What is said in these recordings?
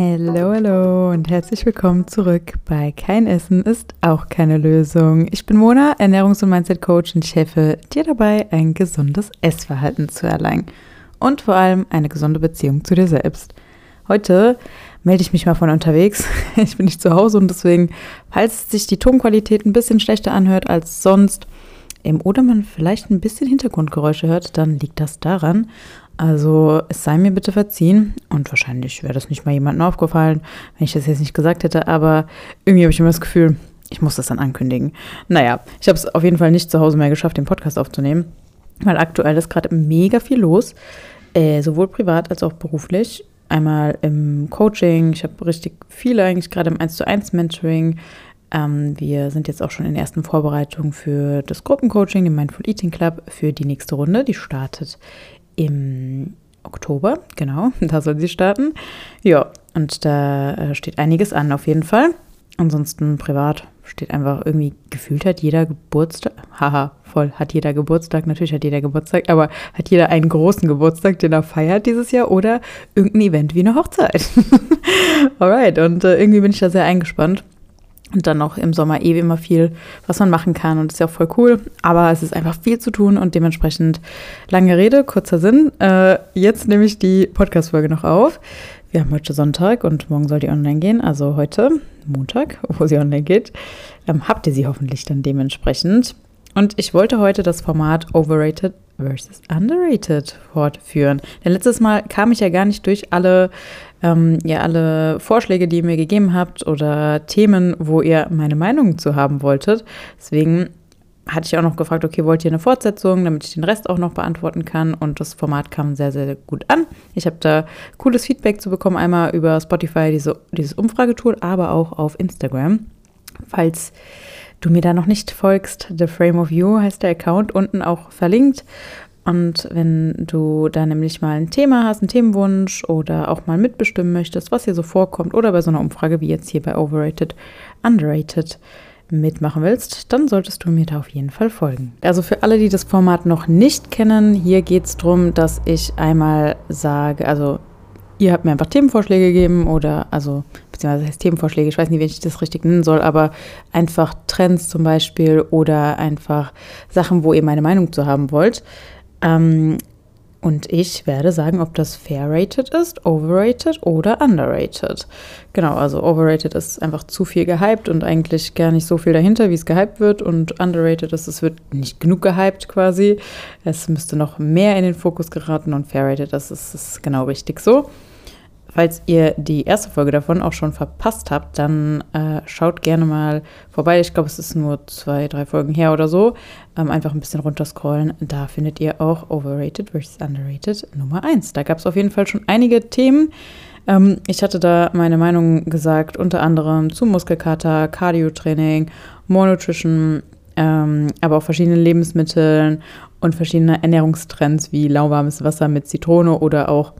Hallo, hallo und herzlich willkommen zurück bei Kein Essen ist auch keine Lösung. Ich bin Mona, Ernährungs- und Mindset-Coach und ich helfe dir dabei, ein gesundes Essverhalten zu erlangen und vor allem eine gesunde Beziehung zu dir selbst. Heute melde ich mich mal von unterwegs. Ich bin nicht zu Hause und deswegen, falls sich die Tonqualität ein bisschen schlechter anhört als sonst oder man vielleicht ein bisschen Hintergrundgeräusche hört, dann liegt das daran. Also es sei mir bitte verziehen und wahrscheinlich wäre das nicht mal jemandem aufgefallen, wenn ich das jetzt nicht gesagt hätte, aber irgendwie habe ich immer das Gefühl, ich muss das dann ankündigen. Naja, ich habe es auf jeden Fall nicht zu Hause mehr geschafft, den Podcast aufzunehmen, weil aktuell ist gerade mega viel los, äh, sowohl privat als auch beruflich. Einmal im Coaching, ich habe richtig viele eigentlich gerade im 1 zu 1 Mentoring. Ähm, wir sind jetzt auch schon in ersten Vorbereitung für das Gruppencoaching, den Mindful Eating Club, für die nächste Runde. Die startet im Oktober, genau, da soll sie starten. Ja, und da äh, steht einiges an auf jeden Fall. Ansonsten privat steht einfach irgendwie gefühlt hat jeder Geburtstag, haha, voll, hat jeder Geburtstag, natürlich hat jeder Geburtstag, aber hat jeder einen großen Geburtstag, den er feiert dieses Jahr oder irgendein Event wie eine Hochzeit. Alright, und äh, irgendwie bin ich da sehr eingespannt. Und dann noch im Sommer eh immer viel, was man machen kann. Und ist ja auch voll cool. Aber es ist einfach viel zu tun und dementsprechend lange Rede, kurzer Sinn. Äh, jetzt nehme ich die Podcast-Folge noch auf. Wir haben heute Sonntag und morgen soll die online gehen. Also heute, Montag, wo sie online geht, ähm, habt ihr sie hoffentlich dann dementsprechend. Und ich wollte heute das Format Overrated versus Underrated fortführen. Denn letztes Mal kam ich ja gar nicht durch alle ähm, ja alle Vorschläge, die ihr mir gegeben habt oder Themen, wo ihr meine Meinung zu haben wolltet. Deswegen hatte ich auch noch gefragt, okay, wollt ihr eine Fortsetzung, damit ich den Rest auch noch beantworten kann? Und das Format kam sehr, sehr gut an. Ich habe da cooles Feedback zu bekommen, einmal über Spotify, diese, dieses Umfragetool, aber auch auf Instagram. Falls du mir da noch nicht folgst, The Frame of You heißt der Account, unten auch verlinkt. Und wenn du da nämlich mal ein Thema hast, einen Themenwunsch oder auch mal mitbestimmen möchtest, was hier so vorkommt oder bei so einer Umfrage wie jetzt hier bei Overrated, Underrated mitmachen willst, dann solltest du mir da auf jeden Fall folgen. Also für alle, die das Format noch nicht kennen, hier geht es darum, dass ich einmal sage, also ihr habt mir einfach Themenvorschläge gegeben oder also beziehungsweise heißt Themenvorschläge, ich weiß nicht, wie ich das richtig nennen soll, aber einfach Trends zum Beispiel oder einfach Sachen, wo ihr meine Meinung zu haben wollt. Ähm, und ich werde sagen, ob das fair rated ist, overrated oder underrated. Genau, also overrated ist einfach zu viel gehypt und eigentlich gar nicht so viel dahinter, wie es gehypt wird. Und underrated ist, es wird nicht genug gehypt quasi. Es müsste noch mehr in den Fokus geraten und fair rated ist, ist, ist genau richtig so. Falls ihr die erste Folge davon auch schon verpasst habt, dann äh, schaut gerne mal vorbei. Ich glaube, es ist nur zwei, drei Folgen her oder so. Ähm, einfach ein bisschen runterscrollen. Da findet ihr auch Overrated versus Underrated Nummer 1. Da gab es auf jeden Fall schon einige Themen. Ähm, ich hatte da meine Meinung gesagt, unter anderem zu Muskelkater, Cardio-Training, More Nutrition, ähm, aber auch verschiedenen Lebensmitteln und verschiedene Ernährungstrends wie lauwarmes Wasser mit Zitrone oder auch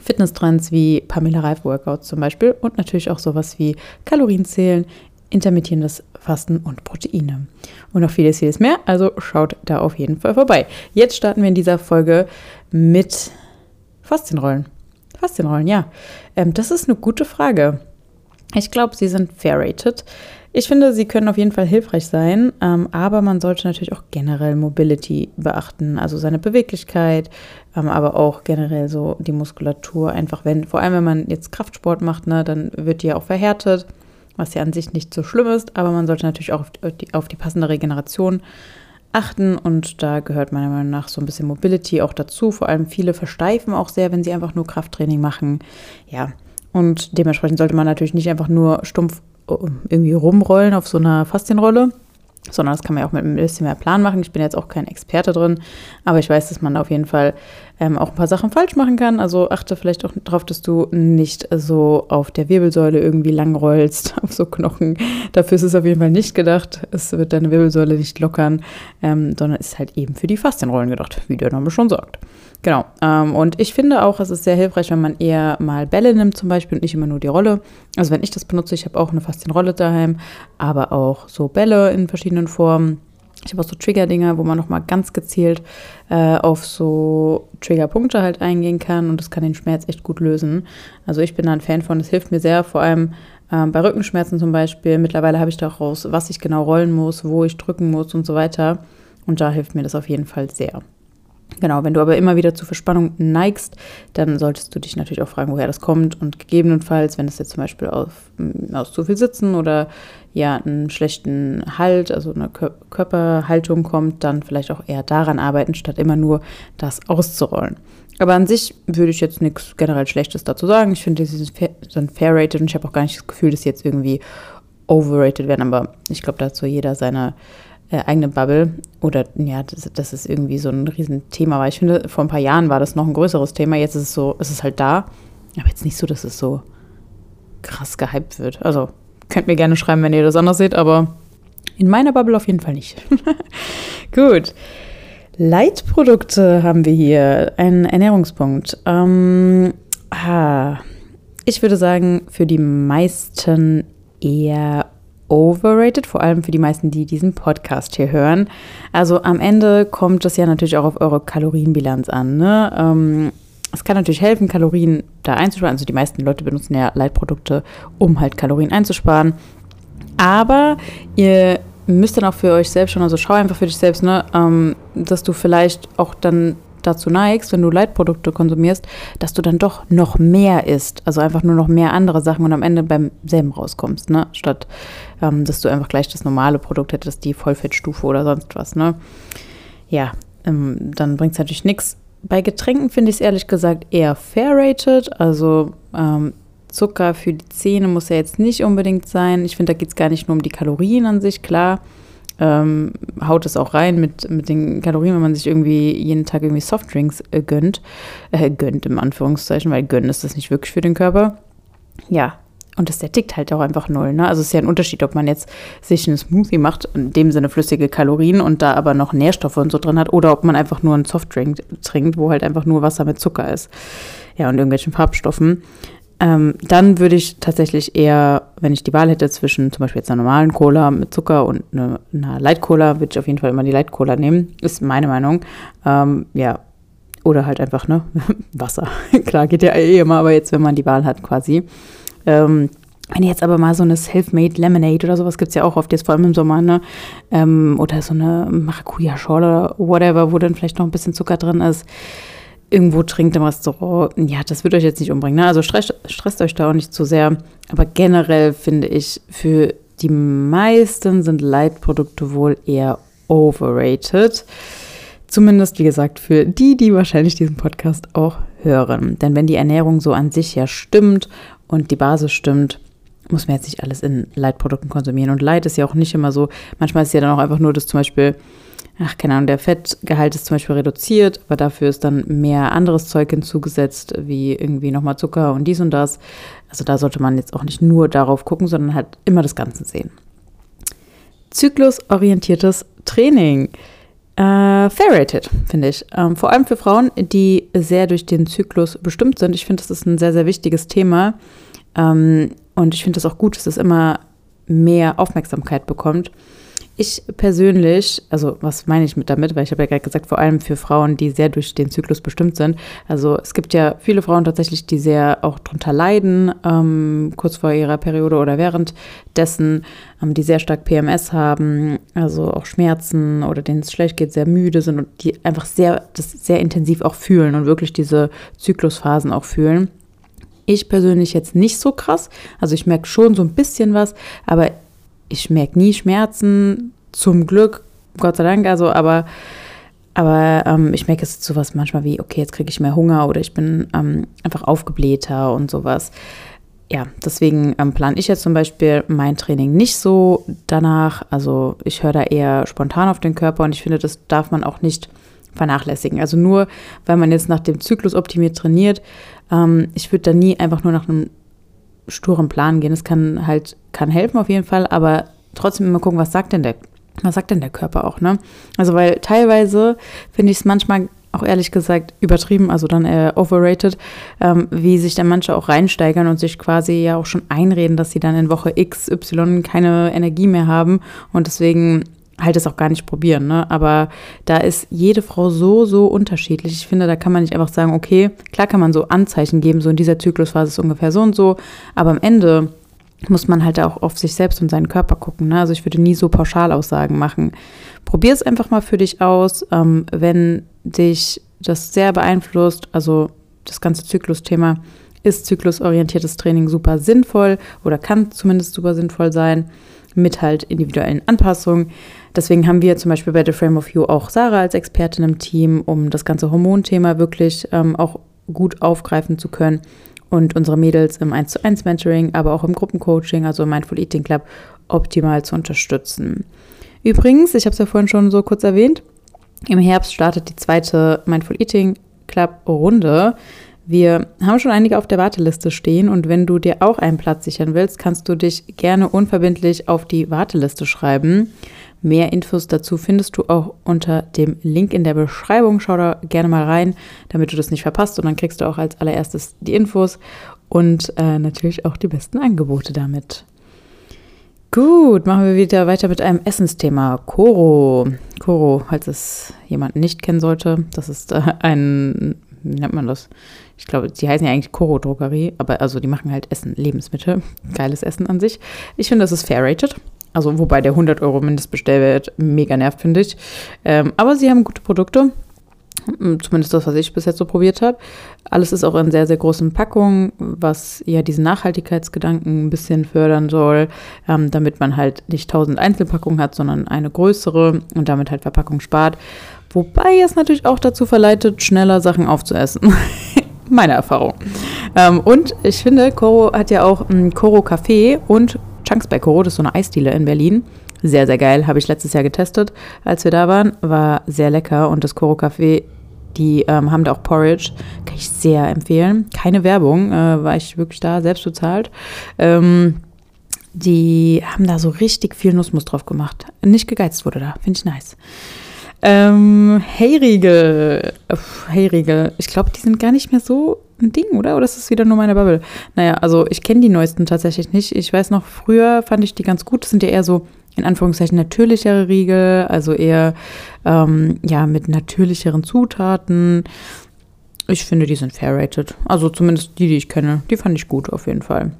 Fitnesstrends wie Pamela Reif Workouts zum Beispiel und natürlich auch sowas wie Kalorienzählen, intermittierendes Fasten und Proteine. Und noch vieles, vieles mehr. Also schaut da auf jeden Fall vorbei. Jetzt starten wir in dieser Folge mit Faszienrollen. Faszienrollen, ja. Ähm, das ist eine gute Frage. Ich glaube, sie sind fair rated. Ich finde, sie können auf jeden Fall hilfreich sein, ähm, aber man sollte natürlich auch generell Mobility beachten, also seine Beweglichkeit, ähm, aber auch generell so die Muskulatur. Einfach wenn, vor allem wenn man jetzt Kraftsport macht, ne, dann wird die ja auch verhärtet, was ja an sich nicht so schlimm ist, aber man sollte natürlich auch auf die, auf die passende Regeneration achten und da gehört meiner Meinung nach so ein bisschen Mobility auch dazu. Vor allem viele versteifen auch sehr, wenn sie einfach nur Krafttraining machen. Ja, und dementsprechend sollte man natürlich nicht einfach nur stumpf irgendwie rumrollen auf so einer Faszienrolle, sondern das kann man ja auch mit ein bisschen mehr Plan machen. Ich bin jetzt auch kein Experte drin, aber ich weiß, dass man auf jeden Fall ähm, auch ein paar Sachen falsch machen kann. Also achte vielleicht auch darauf, dass du nicht so auf der Wirbelsäule irgendwie lang rollst, auf so Knochen. Dafür ist es auf jeden Fall nicht gedacht. Es wird deine Wirbelsäule nicht lockern, ähm, sondern ist halt eben für die Faszienrollen gedacht, wie der Name schon sagt. Genau. Ähm, und ich finde auch, es ist sehr hilfreich, wenn man eher mal Bälle nimmt zum Beispiel und nicht immer nur die Rolle. Also wenn ich das benutze, ich habe auch eine Faszienrolle daheim, aber auch so Bälle in verschiedenen Formen. Ich habe auch so Trigger-Dinger, wo man nochmal ganz gezielt äh, auf so Triggerpunkte halt eingehen kann und das kann den Schmerz echt gut lösen. Also ich bin da ein Fan von, das hilft mir sehr, vor allem ähm, bei Rückenschmerzen zum Beispiel. Mittlerweile habe ich da auch raus, was ich genau rollen muss, wo ich drücken muss und so weiter. Und da hilft mir das auf jeden Fall sehr. Genau, wenn du aber immer wieder zu Verspannung neigst, dann solltest du dich natürlich auch fragen, woher das kommt und gegebenenfalls, wenn es jetzt zum Beispiel aus, mm, aus zu viel Sitzen oder ja einen schlechten Halt, also eine Körperhaltung kommt, dann vielleicht auch eher daran arbeiten, statt immer nur das auszurollen. Aber an sich würde ich jetzt nichts generell Schlechtes dazu sagen. Ich finde, sie sind fair rated und ich habe auch gar nicht das Gefühl, dass sie jetzt irgendwie overrated werden, aber ich glaube, dazu jeder seine äh, eigene Bubble. Oder ja, das, das ist irgendwie so ein Riesenthema. Weil ich finde, vor ein paar Jahren war das noch ein größeres Thema. Jetzt ist es so, es ist halt da. Aber jetzt nicht so, dass es so krass gehypt wird. Also könnt mir gerne schreiben, wenn ihr das anders seht, aber in meiner Bubble auf jeden Fall nicht. Gut. Leitprodukte haben wir hier. Ein Ernährungspunkt. Ähm, ah, ich würde sagen, für die meisten eher overrated, vor allem für die meisten, die diesen Podcast hier hören. Also am Ende kommt es ja natürlich auch auf eure Kalorienbilanz an. Ne? Ähm, es kann natürlich helfen, Kalorien da einzusparen. Also die meisten Leute benutzen ja Leitprodukte, um halt Kalorien einzusparen. Aber ihr müsst dann auch für euch selbst schon, also schau einfach für dich selbst, ne, ähm, dass du vielleicht auch dann dazu neigst, wenn du Leitprodukte konsumierst, dass du dann doch noch mehr isst. Also einfach nur noch mehr andere Sachen und am Ende beim selben rauskommst, ne? Statt ähm, dass du einfach gleich das normale Produkt hättest, die Vollfettstufe oder sonst was, ne? Ja, ähm, dann bringt es natürlich nichts. Bei Getränken finde ich es ehrlich gesagt eher fair rated. Also ähm, Zucker für die Zähne muss ja jetzt nicht unbedingt sein. Ich finde, da geht es gar nicht nur um die Kalorien an sich, klar ähm, haut es auch rein mit, mit den Kalorien, wenn man sich irgendwie jeden Tag irgendwie Softdrinks äh, gönnt. Äh, gönnt im Anführungszeichen, weil gönnen ist das nicht wirklich für den Körper. Ja, und das sättigt halt auch einfach null. Ne? Also es ist ja ein Unterschied, ob man jetzt sich einen Smoothie macht, in dem Sinne flüssige Kalorien und da aber noch Nährstoffe und so drin hat, oder ob man einfach nur einen Softdrink trinkt, wo halt einfach nur Wasser mit Zucker ist. Ja, und irgendwelchen Farbstoffen. Ähm, dann würde ich tatsächlich eher, wenn ich die Wahl hätte zwischen zum Beispiel jetzt einer normalen Cola mit Zucker und eine, einer Light Cola, würde ich auf jeden Fall immer die Light Cola nehmen. Ist meine Meinung. Ähm, ja. Oder halt einfach, ne? Wasser. Klar, geht ja eh immer, aber jetzt, wenn man die Wahl hat, quasi. Ähm, wenn jetzt aber mal so eine Self-Made Lemonade oder sowas gibt es ja auch oft, jetzt vor allem im Sommer, ne? Ähm, oder so eine Maracuja-Schorle oder whatever, wo dann vielleicht noch ein bisschen Zucker drin ist irgendwo trinkt im Restaurant, ja, das wird euch jetzt nicht umbringen. Ne? Also stresst, stresst euch da auch nicht zu sehr. Aber generell finde ich, für die meisten sind Leitprodukte wohl eher overrated. Zumindest, wie gesagt, für die, die wahrscheinlich diesen Podcast auch hören. Denn wenn die Ernährung so an sich ja stimmt und die Basis stimmt, muss man jetzt nicht alles in Leitprodukten konsumieren. Und Leid ist ja auch nicht immer so. Manchmal ist es ja dann auch einfach nur, dass zum Beispiel ach, keine Ahnung, der Fettgehalt ist zum Beispiel reduziert, aber dafür ist dann mehr anderes Zeug hinzugesetzt, wie irgendwie nochmal Zucker und dies und das. Also da sollte man jetzt auch nicht nur darauf gucken, sondern halt immer das Ganze sehen. Zyklusorientiertes Training. Äh, fair rated, finde ich. Ähm, vor allem für Frauen, die sehr durch den Zyklus bestimmt sind. Ich finde, das ist ein sehr, sehr wichtiges Thema. Ähm, und ich finde es auch gut, dass es immer mehr Aufmerksamkeit bekommt. Ich persönlich, also was meine ich mit damit, weil ich habe ja gerade gesagt, vor allem für Frauen, die sehr durch den Zyklus bestimmt sind. Also es gibt ja viele Frauen tatsächlich, die sehr auch drunter leiden, ähm, kurz vor ihrer Periode oder währenddessen, ähm, die sehr stark PMS haben, also auch Schmerzen oder denen es schlecht geht, sehr müde sind und die einfach sehr, das sehr intensiv auch fühlen und wirklich diese Zyklusphasen auch fühlen. Ich persönlich jetzt nicht so krass. Also ich merke schon so ein bisschen was, aber ich merke nie Schmerzen, zum Glück, Gott sei Dank, also, aber, aber ähm, ich merke es sowas manchmal wie, okay, jetzt kriege ich mehr Hunger oder ich bin ähm, einfach aufgeblähter und sowas. Ja, deswegen ähm, plane ich jetzt zum Beispiel mein Training nicht so danach. Also ich höre da eher spontan auf den Körper und ich finde, das darf man auch nicht vernachlässigen. Also nur, weil man jetzt nach dem Zyklus optimiert trainiert, ähm, ich würde da nie einfach nur nach einem sturen Plan gehen. Es kann halt, kann helfen auf jeden Fall, aber trotzdem immer gucken, was sagt denn der, was sagt denn der Körper auch, ne? Also, weil teilweise finde ich es manchmal auch ehrlich gesagt übertrieben, also dann eher overrated, ähm, wie sich dann manche auch reinsteigern und sich quasi ja auch schon einreden, dass sie dann in Woche X, Y keine Energie mehr haben und deswegen halt es auch gar nicht probieren, ne? Aber da ist jede Frau so, so unterschiedlich. Ich finde, da kann man nicht einfach sagen, okay, klar kann man so Anzeichen geben, so in dieser Zyklusphase ist ungefähr so und so, aber am Ende muss man halt auch auf sich selbst und seinen Körper gucken. Ne? Also ich würde nie so Pauschalaussagen machen. Probier es einfach mal für dich aus. Ähm, wenn dich das sehr beeinflusst, also das ganze Zyklusthema, ist zyklusorientiertes Training super sinnvoll oder kann zumindest super sinnvoll sein mit halt individuellen Anpassungen. Deswegen haben wir zum Beispiel bei The Frame of You auch Sarah als Expertin im Team, um das ganze Hormonthema wirklich ähm, auch gut aufgreifen zu können und unsere Mädels im 1 zu 1 Mentoring, aber auch im Gruppencoaching, also im Mindful Eating Club, optimal zu unterstützen. Übrigens, ich habe es ja vorhin schon so kurz erwähnt, im Herbst startet die zweite Mindful Eating Club Runde. Wir haben schon einige auf der Warteliste stehen und wenn du dir auch einen Platz sichern willst, kannst du dich gerne unverbindlich auf die Warteliste schreiben. Mehr Infos dazu findest du auch unter dem Link in der Beschreibung. Schau da gerne mal rein, damit du das nicht verpasst und dann kriegst du auch als allererstes die Infos und äh, natürlich auch die besten Angebote damit. Gut, machen wir wieder weiter mit einem Essensthema. Koro. Koro, falls es jemand nicht kennen sollte, das ist äh, ein, wie nennt man das? Ich glaube, die heißen ja eigentlich Koro Drogerie, aber also die machen halt Essen, Lebensmittel. Geiles Essen an sich. Ich finde, das ist fair rated. Also wobei der 100 Euro Mindestbestellwert mega nervt, finde ich. Ähm, aber sie haben gute Produkte. Zumindest das, was ich bis jetzt so probiert habe. Alles ist auch in sehr, sehr großen Packungen, was ja diesen Nachhaltigkeitsgedanken ein bisschen fördern soll, ähm, damit man halt nicht tausend Einzelpackungen hat, sondern eine größere und damit halt Verpackung spart. Wobei es natürlich auch dazu verleitet, schneller Sachen aufzuessen. Meine Erfahrung. Ähm, und ich finde, Coro hat ja auch ein Coro Café und Chunks by das ist so eine Eisdiele in Berlin. Sehr, sehr geil. Habe ich letztes Jahr getestet, als wir da waren. War sehr lecker. Und das Coro Café, die ähm, haben da auch Porridge. Kann ich sehr empfehlen. Keine Werbung, äh, war ich wirklich da, selbst bezahlt. Ähm, die haben da so richtig viel Nussmus drauf gemacht. Nicht gegeizt wurde da. Finde ich nice. Ähm, hey Riegel. Hey Riegel. Ich glaube, die sind gar nicht mehr so ein Ding, oder? Oder ist das wieder nur meine Bubble? Naja, also ich kenne die neuesten tatsächlich nicht. Ich weiß noch, früher fand ich die ganz gut. Das sind ja eher so, in Anführungszeichen, natürlichere Riegel, also eher ähm, ja, mit natürlicheren Zutaten. Ich finde, die sind fair rated. Also zumindest die, die ich kenne. Die fand ich gut auf jeden Fall.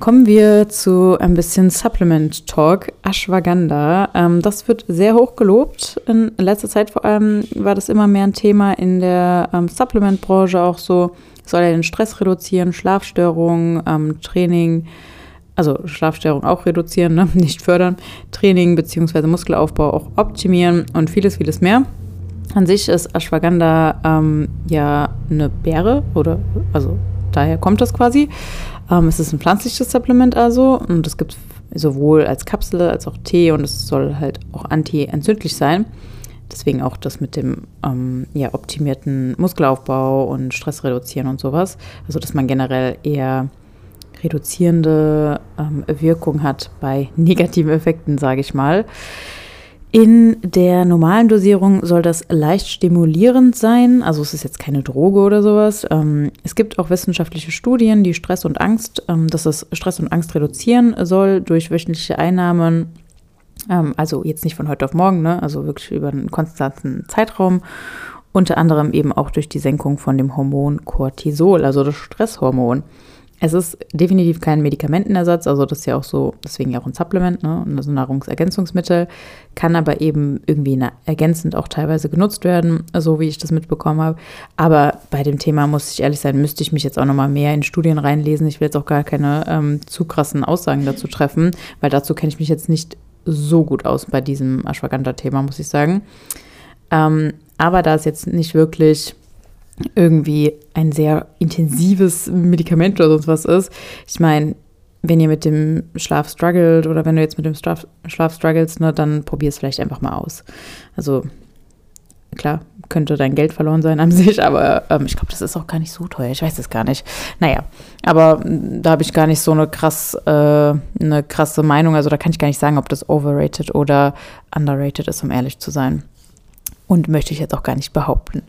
Kommen wir zu ein bisschen Supplement Talk, Ashwagandha. Ähm, das wird sehr hoch gelobt. In letzter Zeit vor allem war das immer mehr ein Thema in der ähm, Supplement-Branche auch so. Soll er den Stress reduzieren, Schlafstörungen, ähm, Training, also Schlafstörungen auch reduzieren, ne? nicht fördern, Training bzw. Muskelaufbau auch optimieren und vieles, vieles mehr. An sich ist Ashwagandha ähm, ja eine Beere oder also daher kommt das quasi. Ähm, es ist ein pflanzliches Supplement also und es gibt sowohl als Kapsel als auch Tee und es soll halt auch anti-entzündlich sein. Deswegen auch das mit dem ähm, ja, optimierten Muskelaufbau und Stress reduzieren und sowas. Also dass man generell eher reduzierende ähm, Wirkung hat bei negativen Effekten, sage ich mal. In der normalen Dosierung soll das leicht stimulierend sein, also es ist jetzt keine Droge oder sowas. Ähm, es gibt auch wissenschaftliche Studien, die Stress und Angst, ähm, dass es Stress und Angst reduzieren soll durch wöchentliche Einnahmen. Ähm, also jetzt nicht von heute auf morgen, ne? also wirklich über einen konstanten Zeitraum. Unter anderem eben auch durch die Senkung von dem Hormon Cortisol, also das Stresshormon. Es ist definitiv kein Medikamentenersatz, also das ist ja auch so, deswegen ja auch ein Supplement, ne, also Nahrungsergänzungsmittel, kann aber eben irgendwie ergänzend auch teilweise genutzt werden, so wie ich das mitbekommen habe. Aber bei dem Thema, muss ich ehrlich sein, müsste ich mich jetzt auch nochmal mehr in Studien reinlesen. Ich will jetzt auch gar keine ähm, zu krassen Aussagen dazu treffen, weil dazu kenne ich mich jetzt nicht so gut aus bei diesem Ashwagandha-Thema, muss ich sagen. Ähm, aber da es jetzt nicht wirklich irgendwie ein sehr intensives Medikament oder sonst was ist. Ich meine, wenn ihr mit dem Schlaf struggelt oder wenn du jetzt mit dem Schlaf, Schlaf struggles, ne, dann probier es vielleicht einfach mal aus. Also klar, könnte dein Geld verloren sein an sich, aber ähm, ich glaube, das ist auch gar nicht so teuer. Ich weiß es gar nicht. Naja, aber hm, da habe ich gar nicht so eine krass, äh, eine krasse Meinung. Also da kann ich gar nicht sagen, ob das overrated oder underrated ist, um ehrlich zu sein. Und möchte ich jetzt auch gar nicht behaupten.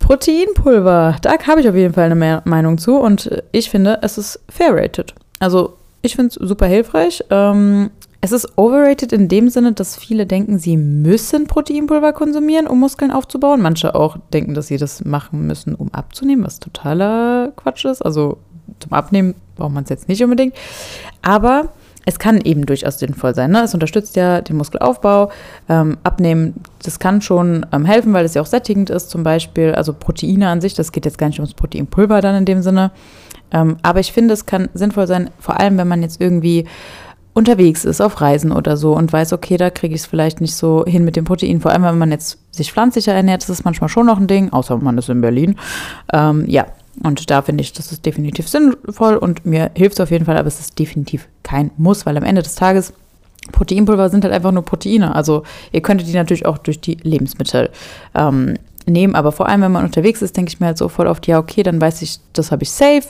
Proteinpulver, da habe ich auf jeden Fall eine Meinung zu und ich finde, es ist fair rated. Also ich finde es super hilfreich. Ähm, es ist overrated in dem Sinne, dass viele denken, sie müssen Proteinpulver konsumieren, um Muskeln aufzubauen. Manche auch denken, dass sie das machen müssen, um abzunehmen, was totaler Quatsch ist. Also zum Abnehmen braucht man es jetzt nicht unbedingt. Aber es kann eben durchaus sinnvoll sein. Ne? Es unterstützt ja den Muskelaufbau. Ähm, abnehmen, das kann schon ähm, helfen, weil es ja auch sättigend ist, zum Beispiel. Also Proteine an sich, das geht jetzt gar nicht ums Proteinpulver dann in dem Sinne. Ähm, aber ich finde, es kann sinnvoll sein, vor allem wenn man jetzt irgendwie unterwegs ist, auf Reisen oder so und weiß, okay, da kriege ich es vielleicht nicht so hin mit dem Protein. Vor allem, wenn man jetzt sich pflanzlicher ernährt, ist manchmal schon noch ein Ding, außer man ist in Berlin. Ähm, ja, und da finde ich, das ist definitiv sinnvoll und mir hilft es auf jeden Fall, aber es ist definitiv kein Muss, weil am Ende des Tages Proteinpulver sind halt einfach nur Proteine. Also ihr könntet die natürlich auch durch die Lebensmittel ähm, nehmen. Aber vor allem, wenn man unterwegs ist, denke ich mir halt so voll oft, ja, okay, dann weiß ich, das habe ich safe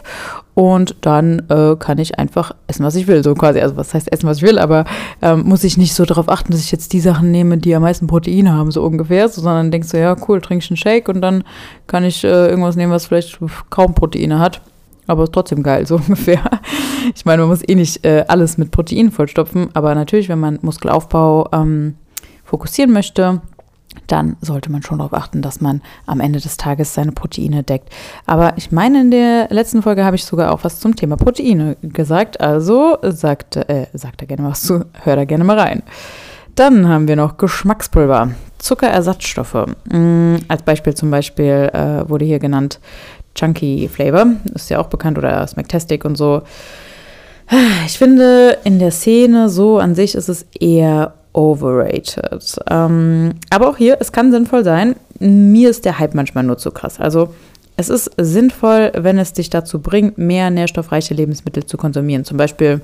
und dann äh, kann ich einfach essen, was ich will. So quasi, also was heißt essen, was ich will, aber ähm, muss ich nicht so darauf achten, dass ich jetzt die Sachen nehme, die am meisten Proteine haben, so ungefähr, so, sondern denkst du, ja, cool, trinke ich einen Shake und dann kann ich äh, irgendwas nehmen, was vielleicht kaum Proteine hat. Aber ist trotzdem geil, so ungefähr. Ich meine, man muss eh nicht äh, alles mit Protein vollstopfen, aber natürlich, wenn man Muskelaufbau ähm, fokussieren möchte, dann sollte man schon darauf achten, dass man am Ende des Tages seine Proteine deckt. Aber ich meine, in der letzten Folge habe ich sogar auch was zum Thema Proteine gesagt. Also sagt, äh, sagt da gerne was zu, hör da gerne mal rein. Dann haben wir noch Geschmackspulver, Zuckerersatzstoffe. Mm, als Beispiel zum Beispiel äh, wurde hier genannt Chunky Flavor, ist ja auch bekannt, oder Smacktastic und so. Ich finde, in der Szene so an sich ist es eher overrated. Ähm, aber auch hier, es kann sinnvoll sein. Mir ist der Hype manchmal nur zu krass. Also es ist sinnvoll, wenn es dich dazu bringt, mehr nährstoffreiche Lebensmittel zu konsumieren. Zum Beispiel,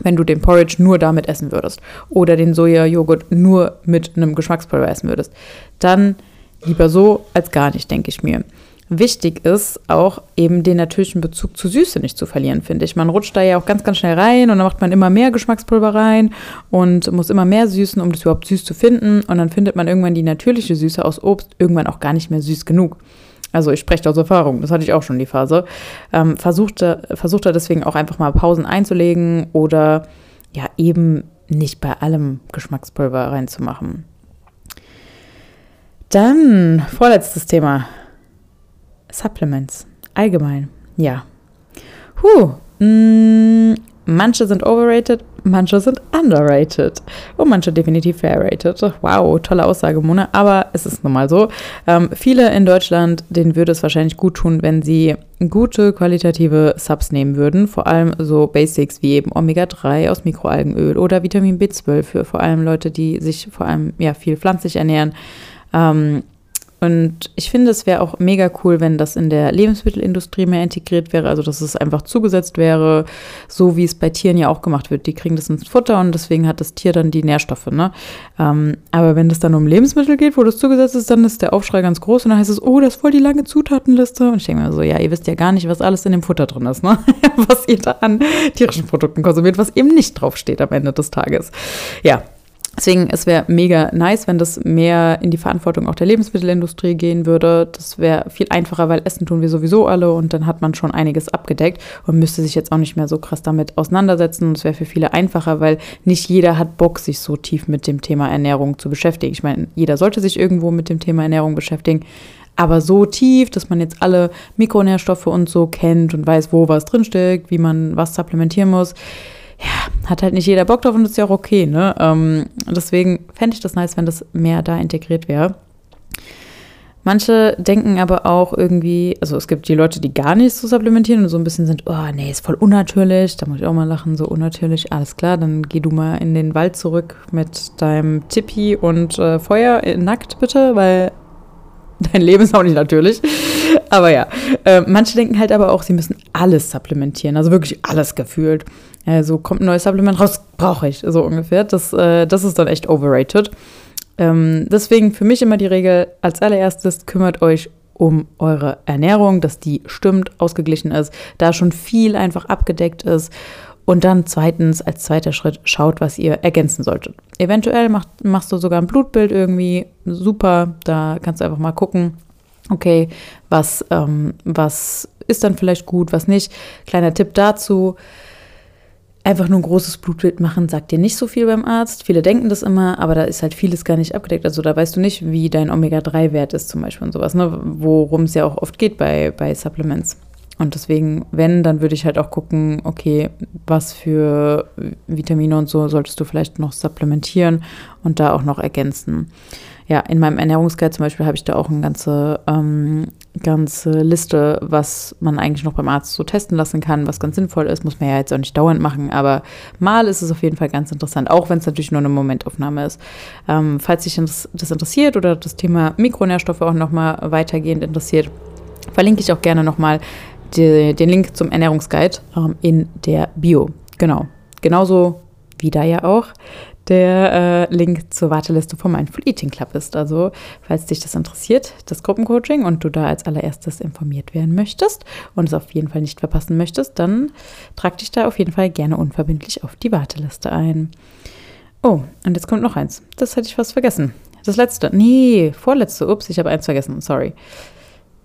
wenn du den Porridge nur damit essen würdest oder den Sojajoghurt nur mit einem Geschmackspulver essen würdest. Dann lieber so als gar nicht, denke ich mir wichtig ist, auch eben den natürlichen Bezug zu Süße nicht zu verlieren, finde ich. Man rutscht da ja auch ganz, ganz schnell rein und dann macht man immer mehr Geschmackspulver rein und muss immer mehr süßen, um das überhaupt süß zu finden. Und dann findet man irgendwann die natürliche Süße aus Obst irgendwann auch gar nicht mehr süß genug. Also ich spreche aus Erfahrung, das hatte ich auch schon die Phase. Ähm, versuchte, versuchte deswegen auch einfach mal Pausen einzulegen oder ja eben nicht bei allem Geschmackspulver reinzumachen. Dann vorletztes Thema. Supplements. Allgemein. Ja. Huh. Mm, manche sind overrated, manche sind underrated. Und manche definitiv fairrated. Wow, tolle Aussage, Mona. Aber es ist nun mal so. Ähm, viele in Deutschland, denen würde es wahrscheinlich gut tun, wenn sie gute qualitative Subs nehmen würden. Vor allem so Basics wie eben Omega-3 aus Mikroalgenöl oder Vitamin B12 für vor allem Leute, die sich vor allem ja, viel pflanzlich ernähren. Ähm, und ich finde, es wäre auch mega cool, wenn das in der Lebensmittelindustrie mehr integriert wäre, also dass es einfach zugesetzt wäre, so wie es bei Tieren ja auch gemacht wird. Die kriegen das ins Futter und deswegen hat das Tier dann die Nährstoffe. Ne? Ähm, aber wenn es dann um Lebensmittel geht, wo das zugesetzt ist, dann ist der Aufschrei ganz groß und dann heißt es, oh, das ist voll die lange Zutatenliste. Und ich denke mir so, ja, ihr wisst ja gar nicht, was alles in dem Futter drin ist, ne? was ihr da an tierischen Produkten konsumiert, was eben nicht draufsteht am Ende des Tages. Ja, Deswegen, es wäre mega nice, wenn das mehr in die Verantwortung auch der Lebensmittelindustrie gehen würde. Das wäre viel einfacher, weil Essen tun wir sowieso alle und dann hat man schon einiges abgedeckt und müsste sich jetzt auch nicht mehr so krass damit auseinandersetzen. Und es wäre für viele einfacher, weil nicht jeder hat Bock, sich so tief mit dem Thema Ernährung zu beschäftigen. Ich meine, jeder sollte sich irgendwo mit dem Thema Ernährung beschäftigen. Aber so tief, dass man jetzt alle Mikronährstoffe und so kennt und weiß, wo was drinsteckt, wie man was supplementieren muss ja, hat halt nicht jeder Bock drauf und ist ja auch okay, ne? Ähm, deswegen fände ich das nice, wenn das mehr da integriert wäre. Manche denken aber auch irgendwie, also es gibt die Leute, die gar nichts zu supplementieren und so ein bisschen sind, oh nee, ist voll unnatürlich, da muss ich auch mal lachen, so unnatürlich, alles klar, dann geh du mal in den Wald zurück mit deinem Tippi und äh, Feuer äh, nackt bitte, weil dein Leben ist auch nicht natürlich. Aber ja, äh, manche denken halt aber auch, sie müssen alles supplementieren, also wirklich alles gefühlt. Also kommt ein neues Supplement raus, brauche ich, so ungefähr. Das, äh, das ist dann echt overrated. Ähm, deswegen für mich immer die Regel, als allererstes kümmert euch um eure Ernährung, dass die stimmt, ausgeglichen ist, da schon viel einfach abgedeckt ist. Und dann zweitens, als zweiter Schritt, schaut, was ihr ergänzen solltet. Eventuell macht, machst du sogar ein Blutbild irgendwie. Super, da kannst du einfach mal gucken, okay, was, ähm, was ist dann vielleicht gut, was nicht. Kleiner Tipp dazu Einfach nur ein großes Blutbild machen sagt dir nicht so viel beim Arzt. Viele denken das immer, aber da ist halt vieles gar nicht abgedeckt. Also da weißt du nicht, wie dein Omega-3-Wert ist zum Beispiel und sowas, ne? worum es ja auch oft geht bei, bei Supplements. Und deswegen, wenn, dann würde ich halt auch gucken, okay, was für Vitamine und so solltest du vielleicht noch supplementieren und da auch noch ergänzen. Ja, in meinem Ernährungsguide zum Beispiel habe ich da auch eine ganze, ähm, ganze Liste, was man eigentlich noch beim Arzt so testen lassen kann, was ganz sinnvoll ist. Muss man ja jetzt auch nicht dauernd machen, aber mal ist es auf jeden Fall ganz interessant, auch wenn es natürlich nur eine Momentaufnahme ist. Ähm, falls dich das interessiert oder das Thema Mikronährstoffe auch nochmal weitergehend interessiert, verlinke ich auch gerne nochmal die, den Link zum Ernährungsguide ähm, in der Bio. Genau. Genauso wie da ja auch der äh, Link zur Warteliste vom Mindful Eating Club ist. Also, falls dich das interessiert, das Gruppencoaching und du da als allererstes informiert werden möchtest und es auf jeden Fall nicht verpassen möchtest, dann trag dich da auf jeden Fall gerne unverbindlich auf die Warteliste ein. Oh, und jetzt kommt noch eins. Das hätte ich fast vergessen. Das letzte. Nee, vorletzte. Ups, ich habe eins vergessen. Sorry.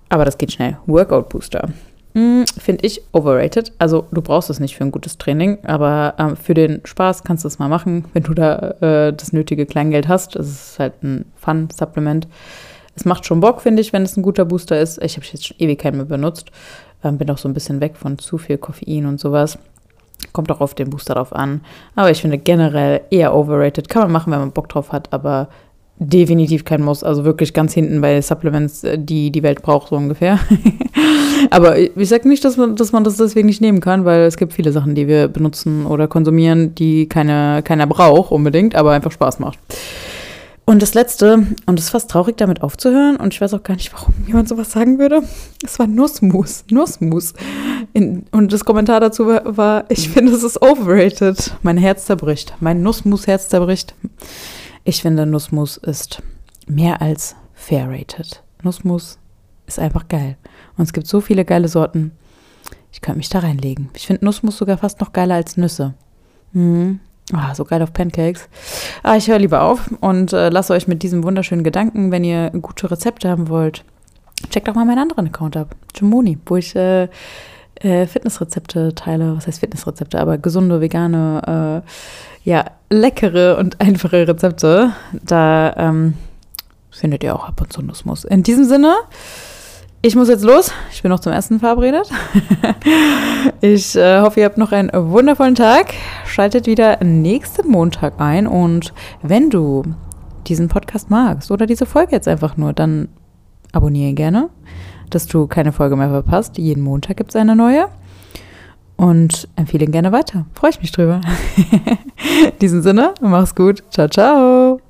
Aber das geht schnell. Workout Booster. Mm, Finde ich overrated. Also du brauchst es nicht für ein gutes Training, aber ähm, für den Spaß kannst du es mal machen, wenn du da äh, das nötige Kleingeld hast. Es ist halt ein Fun-Supplement. Es macht schon Bock, finde ich, wenn es ein guter Booster ist. Ich habe jetzt schon ewig keinen mehr benutzt. Ähm, bin auch so ein bisschen weg von zu viel Koffein und sowas. Kommt auch auf den Booster drauf an. Aber ich finde generell eher overrated. Kann man machen, wenn man Bock drauf hat, aber definitiv kein Muss. Also wirklich ganz hinten bei Supplements, äh, die die Welt braucht, so ungefähr. Aber ich sage nicht, dass man, dass man das deswegen nicht nehmen kann, weil es gibt viele Sachen, die wir benutzen oder konsumieren, die keine, keiner braucht unbedingt, aber einfach Spaß macht. Und das Letzte, und es ist fast traurig, damit aufzuhören, und ich weiß auch gar nicht, warum jemand sowas sagen würde, es war Nussmus. Nussmus. In, und das Kommentar dazu war, ich finde, es ist overrated. Mein Herz zerbricht. Mein Nussmus-Herz zerbricht. Ich finde, Nussmus ist mehr als fair rated. Nussmus ist einfach geil. Und es gibt so viele geile Sorten. Ich könnte mich da reinlegen. Ich finde Nussmus sogar fast noch geiler als Nüsse. Mhm. Ah, so geil auf Pancakes. Ah, ich höre lieber auf und äh, lasse euch mit diesem wunderschönen Gedanken, wenn ihr gute Rezepte haben wollt, checkt auch mal meinen anderen Account ab, Jimoni, wo ich äh, äh, Fitnessrezepte teile. Was heißt Fitnessrezepte? Aber gesunde, vegane, äh, ja, leckere und einfache Rezepte. Da ähm, findet ihr auch ab und zu Nussmus. In diesem Sinne, ich muss jetzt los. Ich bin noch zum Essen verabredet. ich äh, hoffe, ihr habt noch einen wundervollen Tag. Schaltet wieder nächsten Montag ein. Und wenn du diesen Podcast magst oder diese Folge jetzt einfach nur, dann abonniere gerne, dass du keine Folge mehr verpasst. Jeden Montag gibt es eine neue. Und empfehle ihn gerne weiter. Freue ich mich drüber. In diesem Sinne, mach's gut. Ciao, ciao.